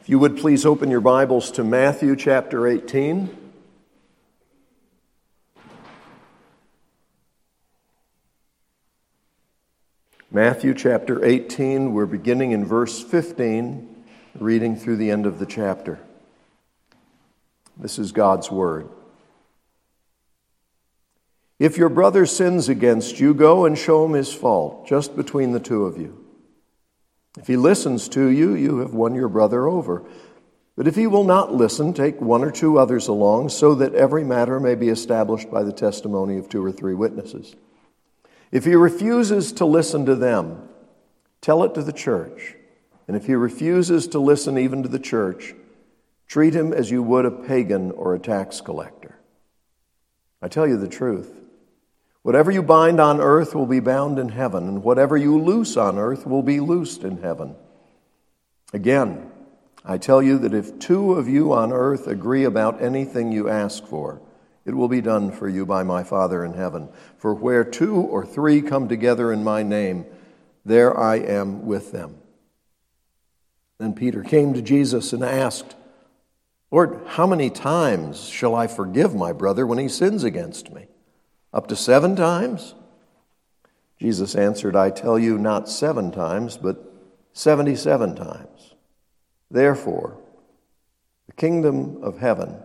If you would please open your Bibles to Matthew chapter 18. Matthew chapter 18, we're beginning in verse 15, reading through the end of the chapter. This is God's Word. If your brother sins against you, go and show him his fault, just between the two of you. If he listens to you, you have won your brother over. But if he will not listen, take one or two others along, so that every matter may be established by the testimony of two or three witnesses. If he refuses to listen to them, tell it to the church. And if he refuses to listen even to the church, treat him as you would a pagan or a tax collector. I tell you the truth. Whatever you bind on earth will be bound in heaven, and whatever you loose on earth will be loosed in heaven. Again, I tell you that if two of you on earth agree about anything you ask for, it will be done for you by my Father in heaven. For where two or three come together in my name, there I am with them. Then Peter came to Jesus and asked, Lord, how many times shall I forgive my brother when he sins against me? Up to seven times? Jesus answered, I tell you, not seven times, but 77 times. Therefore, the kingdom of heaven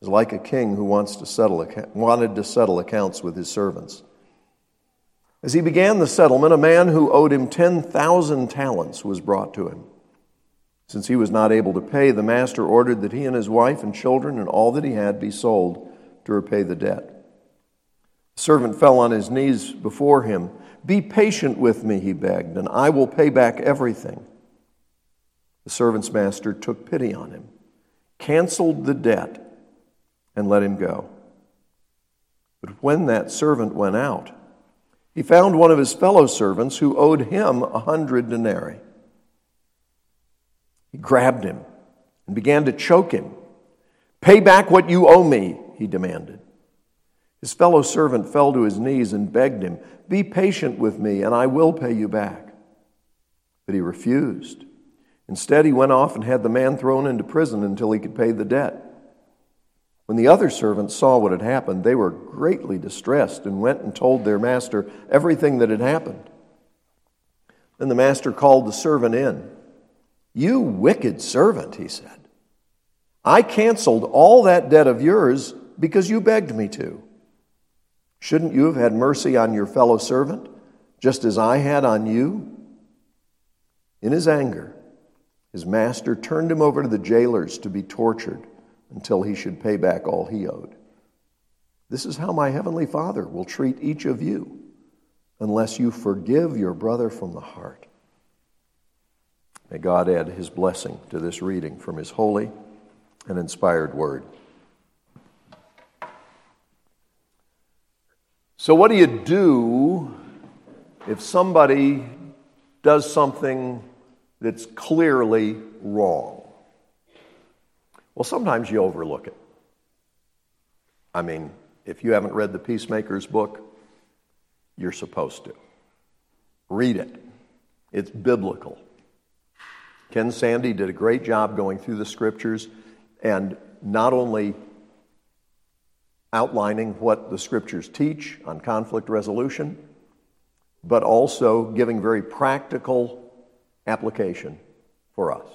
is like a king who wants to settle, wanted to settle accounts with his servants. As he began the settlement, a man who owed him 10,000 talents was brought to him. Since he was not able to pay, the master ordered that he and his wife and children and all that he had be sold to repay the debt. The servant fell on his knees before him. Be patient with me, he begged, and I will pay back everything. The servant's master took pity on him, canceled the debt, and let him go. But when that servant went out, he found one of his fellow servants who owed him a hundred denarii. He grabbed him and began to choke him. Pay back what you owe me, he demanded. His fellow servant fell to his knees and begged him, Be patient with me, and I will pay you back. But he refused. Instead, he went off and had the man thrown into prison until he could pay the debt. When the other servants saw what had happened, they were greatly distressed and went and told their master everything that had happened. Then the master called the servant in. You wicked servant, he said. I canceled all that debt of yours because you begged me to. Shouldn't you have had mercy on your fellow servant, just as I had on you? In his anger, his master turned him over to the jailers to be tortured until he should pay back all he owed. This is how my heavenly Father will treat each of you unless you forgive your brother from the heart. May God add his blessing to this reading from his holy and inspired word. So, what do you do if somebody does something that's clearly wrong? Well, sometimes you overlook it. I mean, if you haven't read the Peacemaker's book, you're supposed to. Read it, it's biblical. Ken Sande did a great job going through the scriptures and not only outlining what the scriptures teach on conflict resolution, but also giving very practical application for us.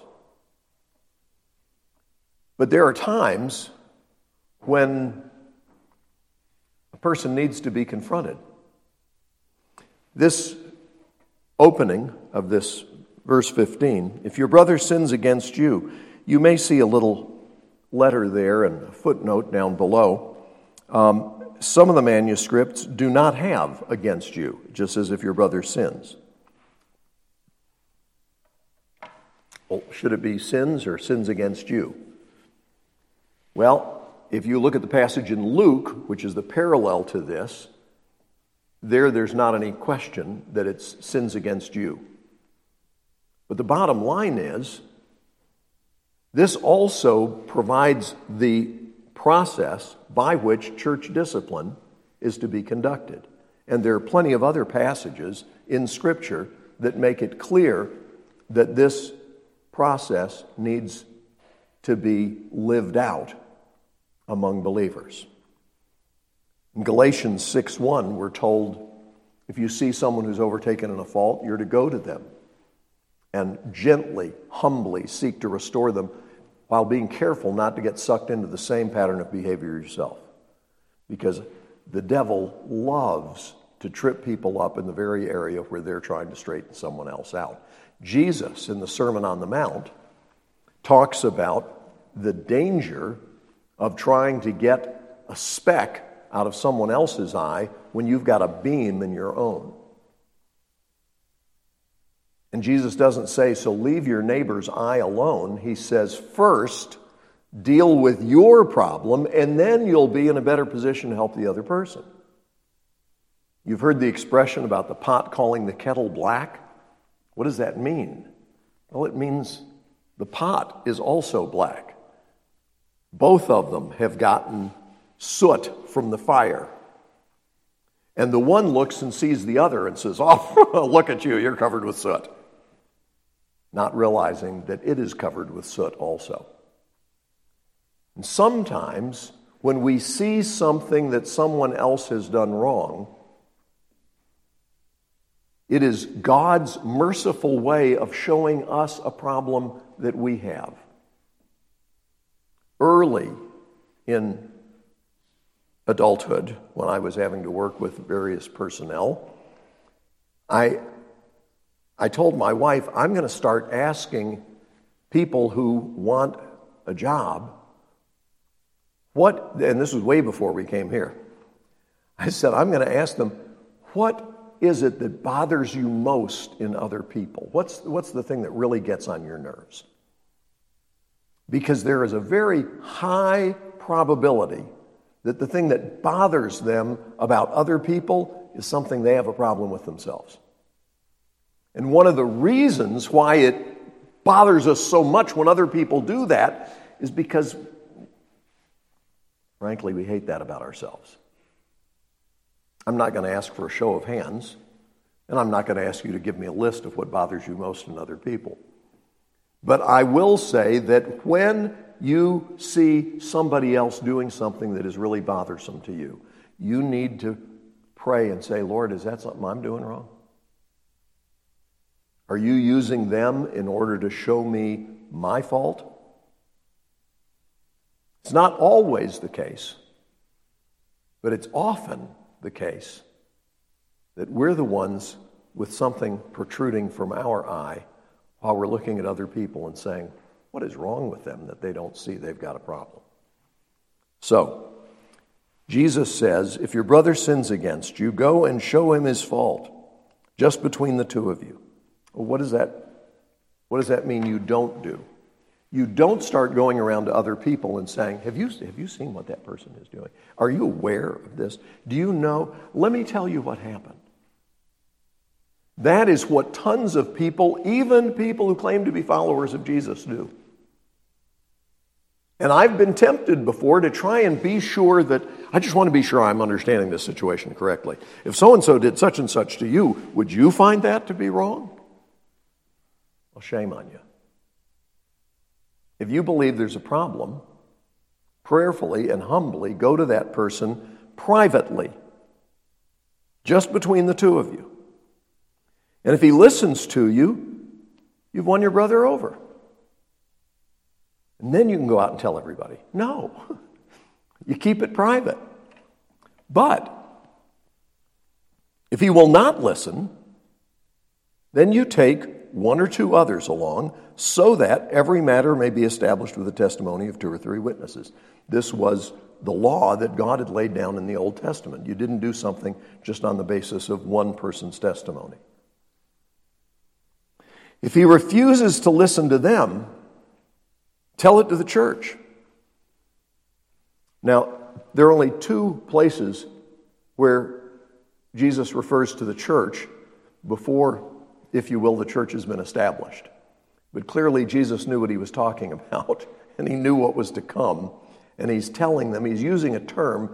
But there are times when a person needs to be confronted. This opening of this verse 15 if your brother sins against you, you may see a little letter there and a footnote down below. Um, some of the manuscripts do not have against you, just as if your brother sins. Well, should it be sins or sins against you? Well, if you look at the passage in Luke, which is the parallel to this, there there's not any question that it's sins against you. But the bottom line is this also provides the process by which church discipline is to be conducted. And there are plenty of other passages in Scripture that make it clear that this process needs to be lived out among believers. In Galatians 6 1, we're told if you see someone who's overtaken in a fault, you're to go to them and gently, humbly seek to restore them while being careful not to get sucked into the same pattern of behavior yourself. Because the devil loves to trip people up in the very area where they're trying to straighten someone else out. Jesus, in the Sermon on the Mount, talks about the danger of trying to get a speck out of someone else's eye when you've got a beam in your own. And Jesus doesn't say, so leave your neighbor's eye alone. He says, first, deal with your problem, and then you'll be in a better position to help the other person. You've heard the expression about the pot calling the kettle black. What does that mean? Well, it means the pot is also black. Both of them have gotten soot from the fire. And the one looks and sees the other and says, Oh, look at you, you're covered with soot. Not realizing that it is covered with soot also. And sometimes, when we see something that someone else has done wrong, it is God's merciful way of showing us a problem that we have. Early in adulthood, when I was having to work with various personnel, I, I told my wife, I'm going to start asking people who want a job, what, and this was way before we came here. I said, I'm going to ask them, what is it that bothers you most in other people? What's, what's the thing that really gets on your nerves? Because there is a very high probability that the thing that bothers them about other people is something they have a problem with themselves. And one of the reasons why it bothers us so much when other people do that is because, frankly, we hate that about ourselves. I'm not going to ask for a show of hands, and I'm not going to ask you to give me a list of what bothers you most in other people. But I will say that when you see somebody else doing something that is really bothersome to you, you need to pray and say, Lord, is that something I'm doing wrong? Are you using them in order to show me my fault? It's not always the case, but it's often the case that we're the ones with something protruding from our eye while we're looking at other people and saying, What is wrong with them that they don't see they've got a problem? So, Jesus says, If your brother sins against you, go and show him his fault, just between the two of you. Well, what does that what does that mean you don't do? You don't start going around to other people and saying, have you, have you seen what that person is doing? Are you aware of this? Do you know? Let me tell you what happened. That is what tons of people, even people who claim to be followers of Jesus, do. And I've been tempted before to try and be sure that I just want to be sure I'm understanding this situation correctly. If so and so did such and such to you, would you find that to be wrong? Well, shame on you. If you believe there's a problem, prayerfully and humbly go to that person privately, just between the two of you. And if he listens to you, you've won your brother over. And then you can go out and tell everybody. No, you keep it private. But if he will not listen, then you take one or two others along so that every matter may be established with the testimony of two or three witnesses. This was the law that God had laid down in the Old Testament. You didn't do something just on the basis of one person's testimony. If he refuses to listen to them, tell it to the church. Now, there are only two places where Jesus refers to the church before if you will, the church has been established. But clearly, Jesus knew what he was talking about, and he knew what was to come. And he's telling them, he's using a term.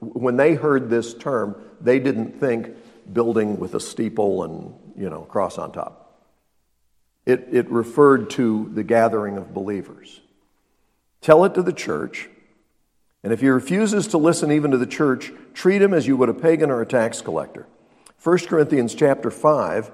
When they heard this term, they didn't think building with a steeple and, you know, cross on top. It, it referred to the gathering of believers. Tell it to the church. And if he refuses to listen even to the church, treat him as you would a pagan or a tax collector. 1 Corinthians chapter 5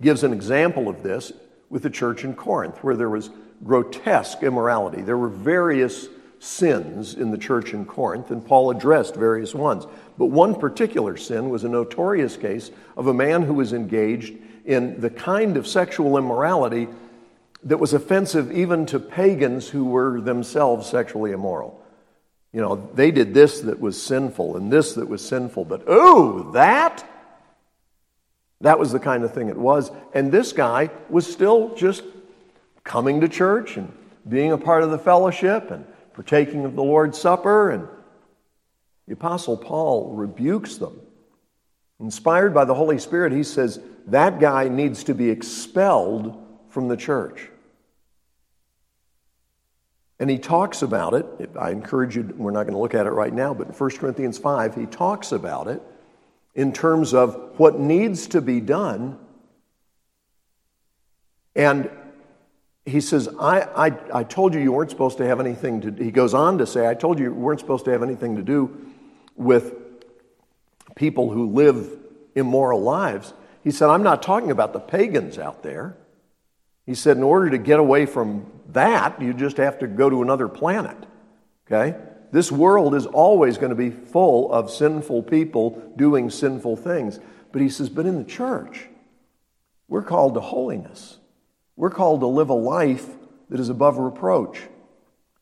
gives an example of this with the church in Corinth, where there was grotesque immorality. There were various sins in the church in Corinth, and Paul addressed various ones. But one particular sin was a notorious case of a man who was engaged in the kind of sexual immorality that was offensive even to pagans who were themselves sexually immoral. You know, they did this that was sinful and this that was sinful, but oh, that? That was the kind of thing it was. And this guy was still just coming to church and being a part of the fellowship and partaking of the Lord's Supper. And the Apostle Paul rebukes them. Inspired by the Holy Spirit, he says, that guy needs to be expelled from the church. And he talks about it. I encourage you, we're not going to look at it right now, but in 1 Corinthians 5, he talks about it in terms of what needs to be done. And he says, I, I, I told you you weren't supposed to have anything to, he goes on to say, I told you you weren't supposed to have anything to do with people who live immoral lives. He said, I'm not talking about the pagans out there. He said, in order to get away from that, you just have to go to another planet. Okay? This world is always going to be full of sinful people doing sinful things. But he says, but in the church, we're called to holiness. We're called to live a life that is above reproach.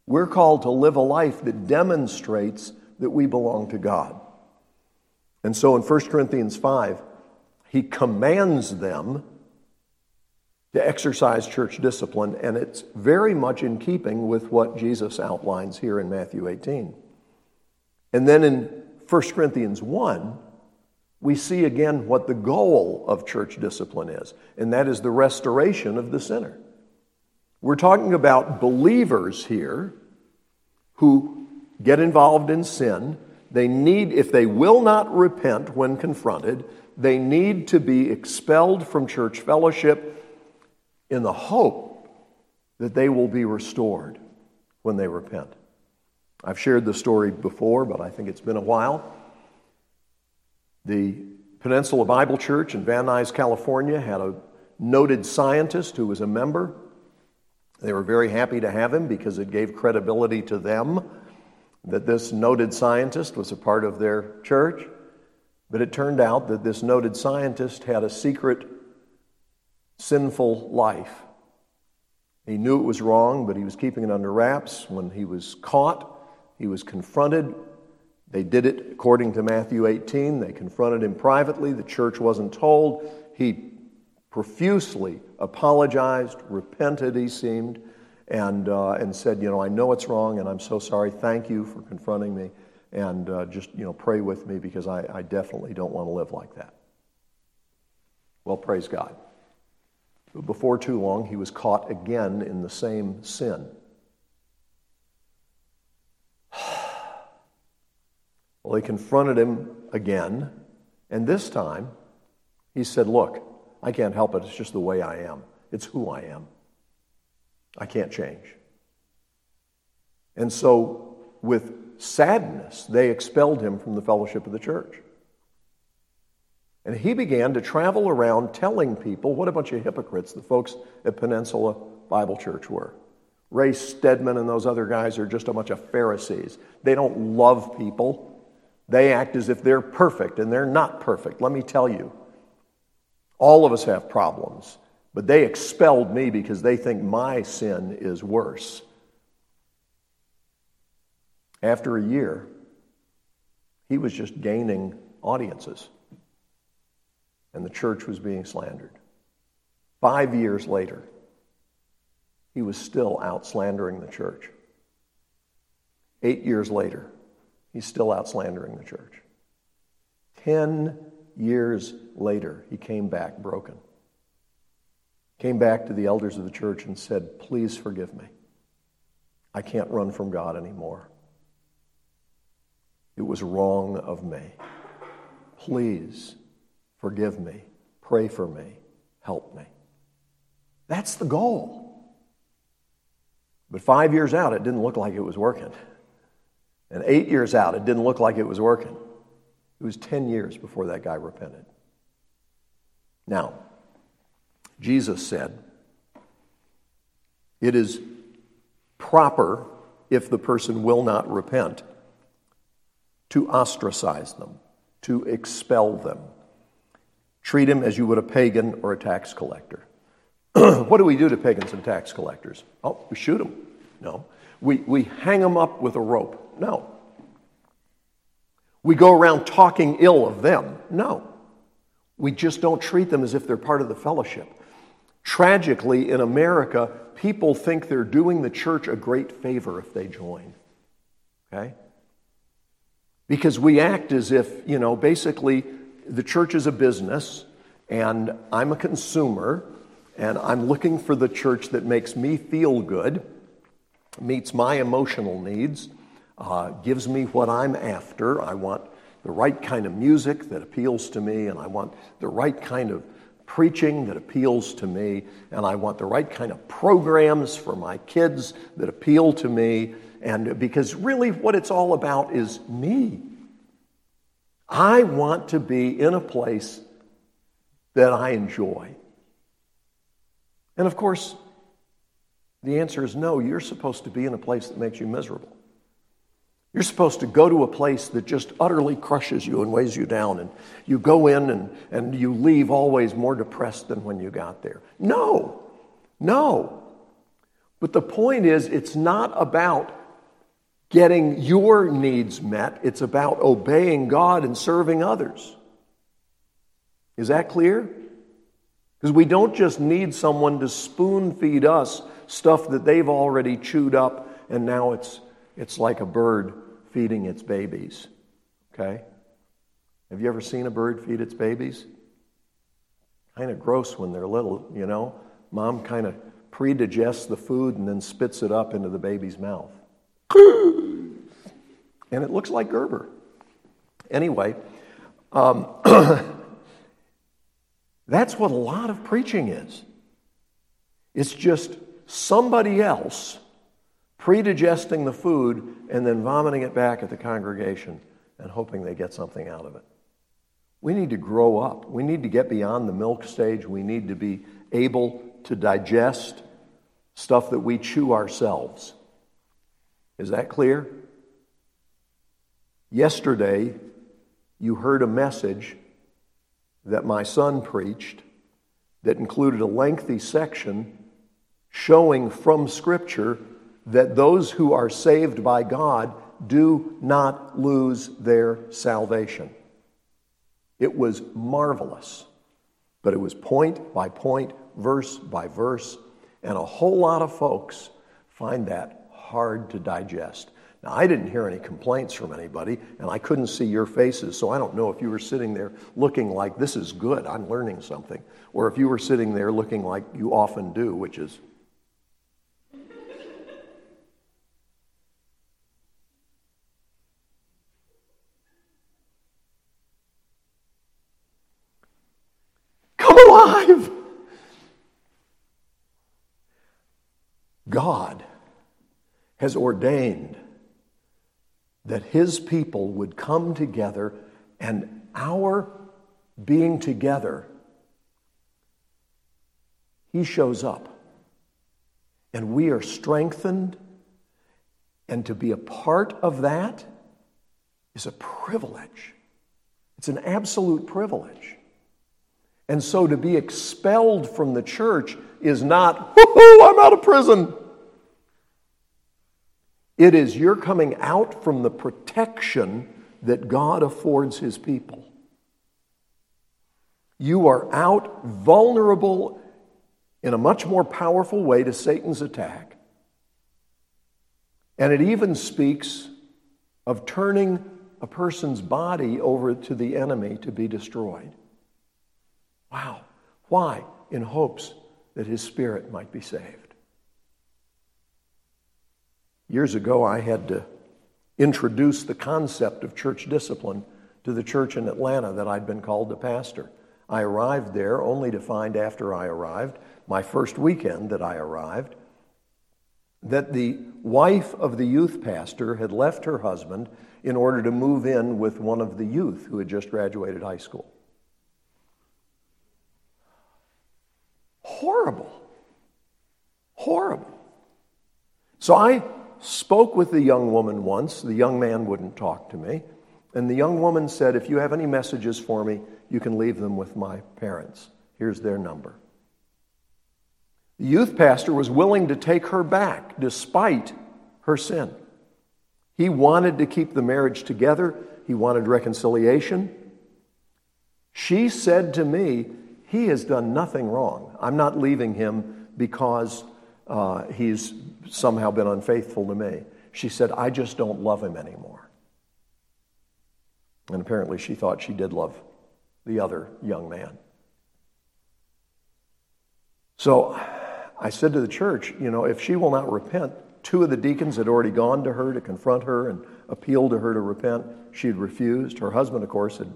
We're called to live a life that demonstrates that we belong to God. And so in 1 Corinthians 5, he commands them to exercise church discipline, and it's very much in keeping with what Jesus outlines here in Matthew 18. And then in 1 Corinthians 1, we see again what the goal of church discipline is, and that is the restoration of the sinner. We're talking about believers here who get involved in sin. They need, if they will not repent when confronted, they need to be expelled from church fellowship in the hope that they will be restored when they repent. I've shared the story before, but I think it's been a while. The Peninsula Bible Church in Van Nuys, California had a noted scientist who was a member. They were very happy to have him because it gave credibility to them that this noted scientist was a part of their church. But it turned out that this noted scientist had a secret sinful life. He knew it was wrong, but he was keeping it under wraps. When he was caught, he was confronted. They did it according to Matthew 18. They confronted him privately. The church wasn't told. He profusely apologized, repented, he seemed, and, uh, and said, You know, I know it's wrong, and I'm so sorry. Thank you for confronting me. And uh, just, you know, pray with me because I, I definitely don't want to live like that. Well, praise God. Before too long, he was caught again in the same sin. Well, they confronted him again, and this time he said, Look, I can't help it. It's just the way I am, it's who I am. I can't change. And so, with sadness, they expelled him from the fellowship of the church. And he began to travel around telling people what a bunch of hypocrites the folks at Peninsula Bible Church were. Ray Stedman and those other guys are just a bunch of Pharisees. They don't love people. They act as if they're perfect, and they're not perfect. Let me tell you, all of us have problems, but they expelled me because they think my sin is worse. After a year, he was just gaining audiences and the church was being slandered. Five years later, he was still out slandering the church. Eight years later, he's still out slandering the church. Ten years later, he came back broken. Came back to the elders of the church and said, Please forgive me. I can't run from God anymore. It was wrong of me. Please Forgive me. Pray for me. Help me. That's the goal. But five years out, it didn't look like it was working. And eight years out, it didn't look like it was working. It was 10 years before that guy repented. Now, Jesus said, It is proper, if the person will not repent, to ostracize them, to expel them. Treat him as you would a pagan or a tax collector. what do we do to pagans and tax collectors? Oh, we shoot them. No. We, we hang them up with a rope. No. We go around talking ill of them. No. We just don't treat them as if they're part of the fellowship. Tragically, in America, people think they're doing the church a great favor if they join. Okay? Because we act as if, you know, basically the church is a business and I'm a consumer and I'm looking for the church that makes me feel good, meets my emotional needs, uh, gives me what I'm after. I want the right kind of music that appeals to me, and I want the right kind of preaching that appeals to me, and I want the right kind of programs for my kids that appeal to me. And because really, what it's all about is me. I want to be in a place that I enjoy. And of course, the answer is no, you're supposed to be in a place that makes you miserable. You're supposed to go to a place that just utterly crushes you and weighs you down, and you go in and, and you leave always more depressed than when you got there. No, no. But the point is, it's not about getting your needs met, it's about obeying God and serving others. Is that clear? Because we don't just need someone to spoon feed us stuff that they've already chewed up and now it's, it's like a bird feeding its babies. Okay? Have you ever seen a bird feed its babies? Kind of gross when they're little, you know? Mom kind of predigests the food and then spits it up into the baby's mouth. And it looks like Gerber. Anyway, um, That's what a lot of preaching is. It's just somebody else predigesting the food and then vomiting it back at the congregation and hoping they get something out of it. We need to grow up. We need to get beyond the milk stage. We need to be able to digest stuff that we chew ourselves. Is that clear? Yesterday, you heard a message that my son preached that included a lengthy section showing from Scripture that those who are saved by God do not lose their salvation. It was marvelous, but it was point by point, verse by verse, and a whole lot of folks find that hard to digest. Now, I didn't hear any complaints from anybody, and I couldn't see your faces, so I don't know if you were sitting there looking like, this is good, I'm learning something, or if you were sitting there looking like you often do, which is, Come alive! God has ordained that his people would come together and our being together, he shows up. And we are strengthened. And to be a part of that is a privilege. It's an absolute privilege. And so to be expelled from the church is not, whoo, I'm out of prison. It is you're coming out from the protection that God affords his people. You are out vulnerable in a much more powerful way to Satan's attack. And it even speaks of turning a person's body over to the enemy to be destroyed. Wow. Why? In hopes that his spirit might be saved. Years ago, I had to introduce the concept of church discipline to the church in Atlanta that I'd been called to pastor. I arrived there only to find after I arrived, my first weekend that I arrived, that the wife of the youth pastor had left her husband in order to move in with one of the youth who had just graduated high school. Horrible. Horrible. So I spoke with the young woman once. The young man wouldn't talk to me. And the young woman said, If you have any messages for me, you can leave them with my parents. Here's their number. The youth pastor was willing to take her back despite her sin. He wanted to keep the marriage together, he wanted reconciliation. She said to me, He has done nothing wrong. I'm not leaving him because uh, he's somehow been unfaithful to me. She said, I just don't love him anymore. And apparently she thought she did love the other young man. So I said to the church, you know, if she will not repent, two of the deacons had already gone to her to confront her and appeal to her to repent. She had refused. Her husband, of course, had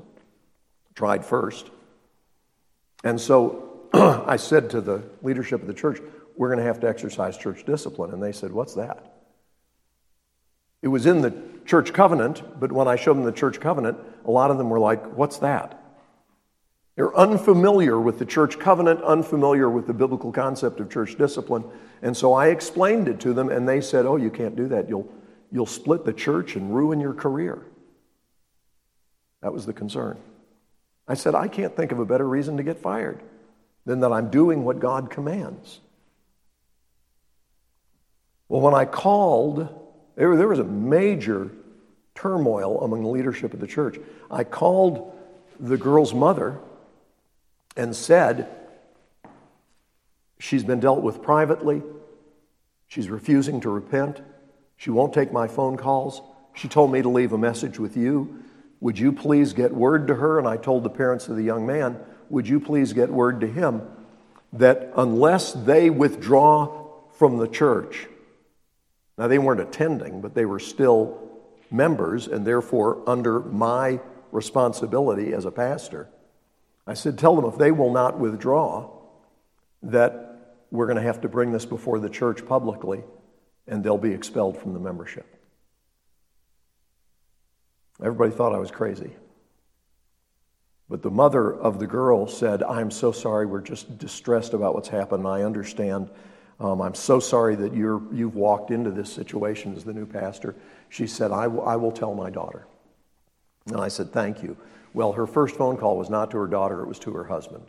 tried first. And so I said to the leadership of the church, we're going to have to exercise church discipline. And they said, What's that? It was in the church covenant, but when I showed them the church covenant, a lot of them were like, What's that? They're unfamiliar with the church covenant, unfamiliar with the biblical concept of church discipline. And so I explained it to them, and they said, Oh, you can't do that. You'll, you'll split the church and ruin your career. That was the concern. I said, I can't think of a better reason to get fired than that I'm doing what God commands. Well, when I called, there, was a major turmoil among the leadership of the church. I called the girl's mother and said, She's been dealt with privately. She's refusing to repent. She won't take my phone calls. She told me to leave a message with you. Would you please get word to her? And I told the parents of the young man, Would you please get word to him that unless they withdraw from the church, now, they weren't attending, but they were still members and therefore under my responsibility as a pastor. I said, Tell them if they will not withdraw, that we're going to have to bring this before the church publicly and they'll be expelled from the membership. Everybody thought I was crazy. But the mother of the girl said, I'm so sorry. We're just distressed about what's happened. I understand. Um, I'm so sorry that you're, you've walked into this situation as the new pastor. She said, I, w- I will tell my daughter. And I said, Thank you. Well, her first phone call was not to her daughter, it was to her husband.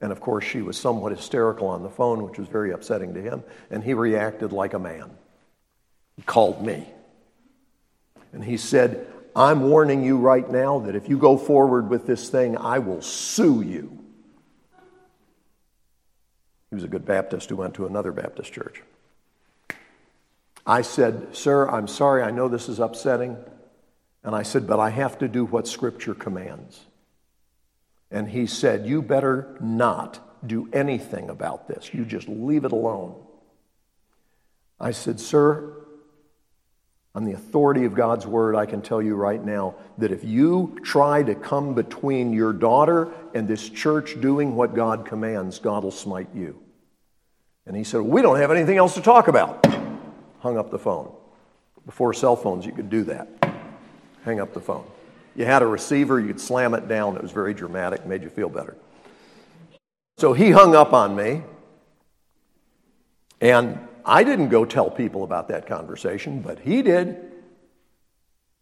And of course, she was somewhat hysterical on the phone, which was very upsetting to him. And he reacted like a man. He called me. And he said, I'm warning you right now that if you go forward with this thing, I will sue you. He was a good Baptist who went to another Baptist church. I said, Sir, I'm sorry, I know this is upsetting. And I said, But I have to do what Scripture commands. And he said, You better not do anything about this. You just leave it alone. I said, Sir, on the authority of God's word, I can tell you right now that if you try to come between your daughter and this church doing what God commands, God will smite you. And he said, We don't have anything else to talk about. Hung up the phone. Before cell phones, you could do that. Hang up the phone. You had a receiver, you could slam it down. It was very dramatic, made you feel better. So he hung up on me. And I didn't go tell people about that conversation, but he did.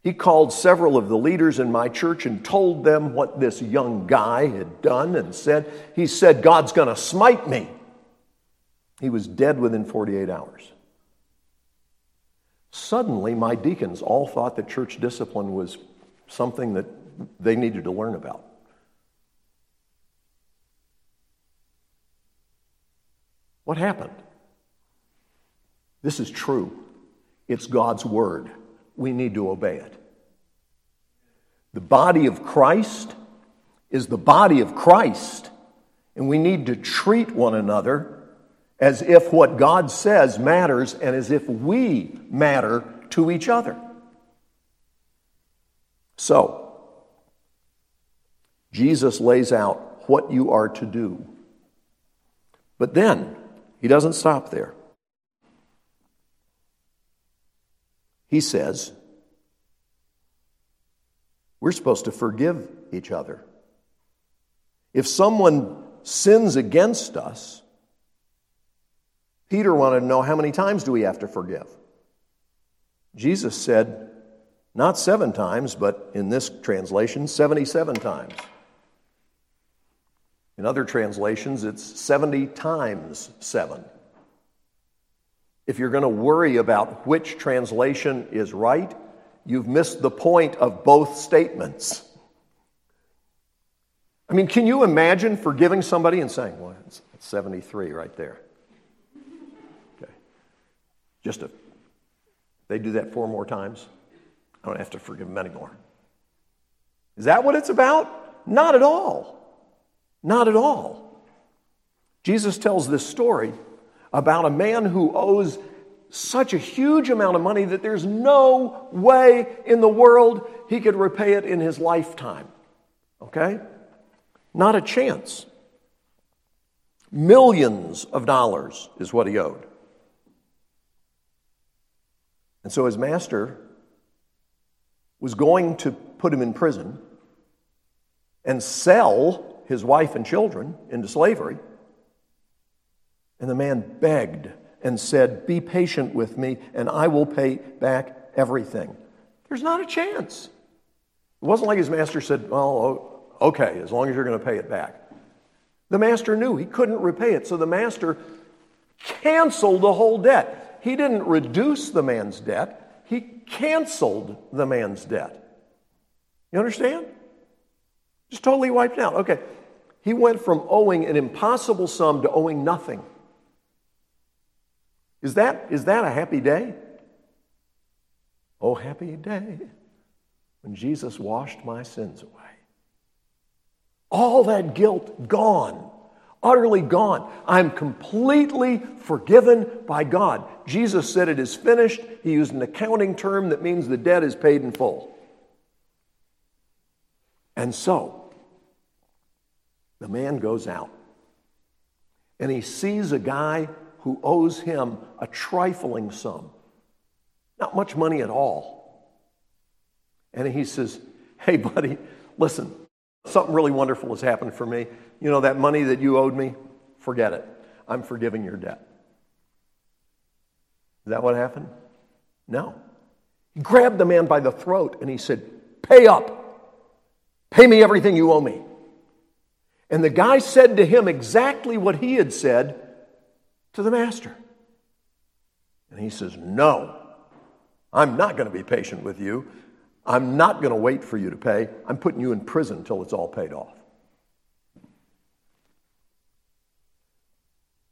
He called several of the leaders in my church and told them what this young guy had done and said, He said, God's going to smite me. He was dead within 48 hours. Suddenly, my deacons all thought that church discipline was something that they needed to learn about. What happened? This is true. It's God's word. We need to obey it. The body of Christ is the body of Christ, and we need to treat one another as if what God says matters and as if we matter to each other. So, Jesus lays out what you are to do. But then, he doesn't stop there. He says, we're supposed to forgive each other. If someone sins against us, Peter wanted to know how many times do we have to forgive? Jesus said, not seven times, but in this translation, 77 times. In other translations, it's 70 times seven. If you're going to worry about which translation is right, you've missed the point of both statements. I mean, can you imagine forgiving somebody and saying, well, it's 73 right there? Okay. Just a, they do that four more times, I don't have to forgive them anymore. Is that what it's about? Not at all. Not at all. Jesus tells this story about a man who owes such a huge amount of money that there's no way in the world he could repay it in his lifetime. Okay? Not a chance. Millions of dollars is what he owed. And so his master was going to put him in prison and sell his wife and children into slavery. And the man begged and said, Be patient with me, and I will pay back everything. There's not a chance. It wasn't like his master said, Well, okay, as long as you're going to pay it back. The master knew he couldn't repay it, so the master canceled the whole debt. He didn't reduce the man's debt, he canceled the man's debt. You understand? Just totally wiped out. Okay, he went from owing an impossible sum to owing nothing. Is that, is that a happy day? Oh, happy day when Jesus washed my sins away. All that guilt gone, utterly gone. I'm completely forgiven by God. Jesus said it is finished. He used an accounting term that means the debt is paid in full. And so, the man goes out and he sees a guy who owes him a trifling sum, not much money at all. And he says, Hey, buddy, listen, something really wonderful has happened for me. You know, that money that you owed me, forget it. I'm forgiving your debt. Is that what happened? No. He grabbed the man by the throat and he said, Pay up. Pay me everything you owe me. And the guy said to him exactly what he had said to the master. And he says, No, I'm not going to be patient with you. I'm not going to wait for you to pay. I'm putting you in prison until it's all paid off.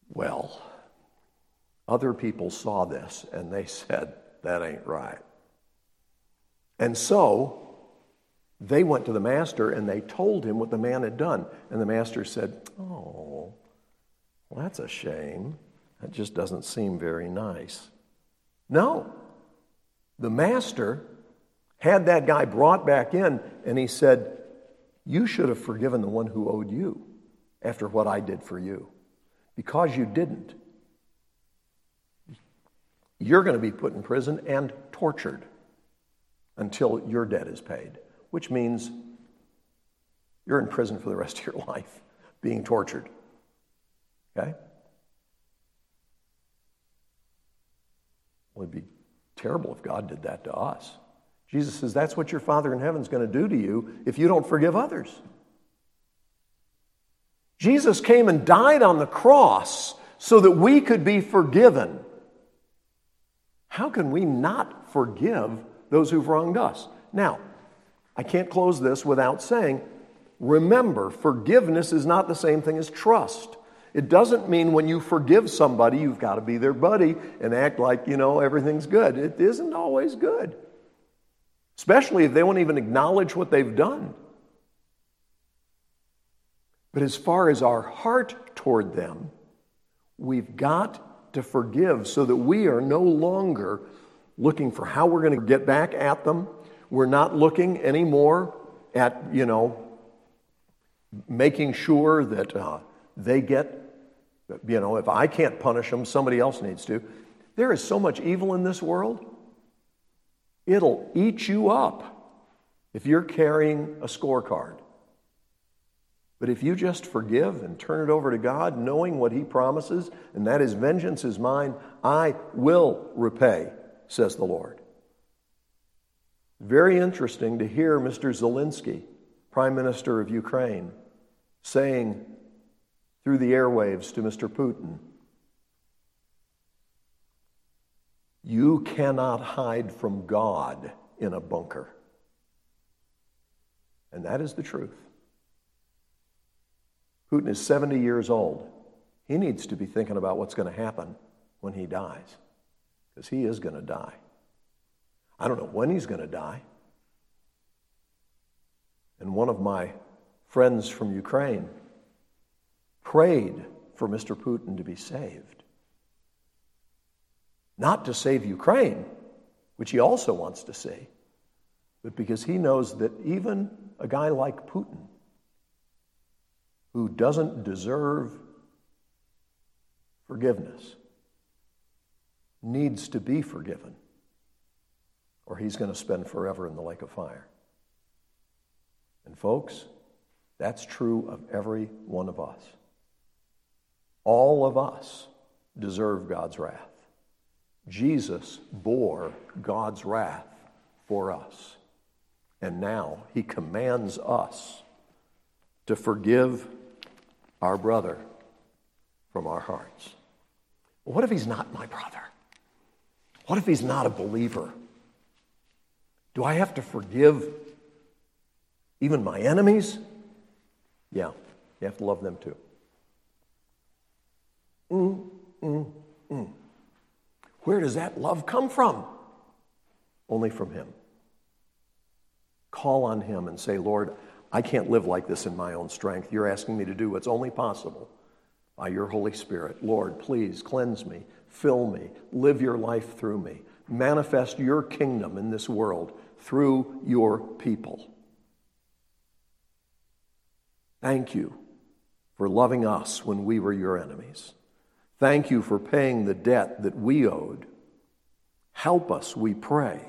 Well, other people saw this and they said, That ain't right. And so they went to the master and they told him what the man had done. And the master said, Oh, well, that's a shame. That just doesn't seem very nice. No. The master had that guy brought back in and he said, You should have forgiven the one who owed you after what I did for you. Because you didn't, you're going to be put in prison and tortured until your debt is paid which means you're in prison for the rest of your life, being tortured. Okay? Well, it'd be terrible if God did that to us. Jesus says that's what your Father in heaven's going to do to you if you don't forgive others. Jesus came and died on the cross so that we could be forgiven. How can we not forgive those who've wronged us? Now, I can't close this without saying remember, forgiveness is not the same thing as trust. It doesn't mean when you forgive somebody, you've got to be their buddy and act like, you know, everything's good. It isn't always good, especially if they won't even acknowledge what they've done. But as far as our heart toward them, we've got to forgive so that we are no longer looking for how we're going to get back at them we're not looking anymore at, you know, making sure that uh, they get, you know, if I can't punish them, somebody else needs to. There is so much evil in this world. It'll eat you up if you're carrying a scorecard. But if you just forgive and turn it over to God, knowing what He promises, and that is vengeance is mine, I will repay, says the Lord. Very interesting to hear Mr. Zelensky, Prime Minister of Ukraine, saying through the airwaves to Mr. Putin, You cannot hide from God in a bunker. And that is the truth. Putin is 70 years old. He needs to be thinking about what's going to happen when he dies, because he is going to die. I don't know when he's going to die. And one of my friends from Ukraine prayed for Mr. Putin to be saved. Not to save Ukraine, which he also wants to see, but because he knows that even a guy like Putin, who doesn't deserve forgiveness, needs to be forgiven, or he's going to spend forever in the lake of fire. And, folks, that's true of every one of us. All of us deserve God's wrath. Jesus bore God's wrath for us. And now he commands us to forgive our brother from our hearts. What if he's not my brother? What if he's not a believer? Do I have to forgive even my enemies? Yeah, you have to love them too. Mm, mm, mm. Where does that love come from? Only from Him. Call on Him and say, Lord, I can't live like this in my own strength. You're asking me to do what's only possible by your Holy Spirit. Lord, please cleanse me, fill me, live your life through me, manifest your kingdom in this world through your people. Thank you for loving us when we were your enemies. Thank you for paying the debt that we owed. Help us, we pray,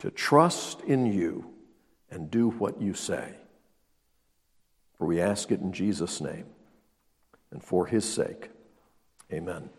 to trust in you and do what you say. For we ask it in Jesus' name and for his sake. Amen.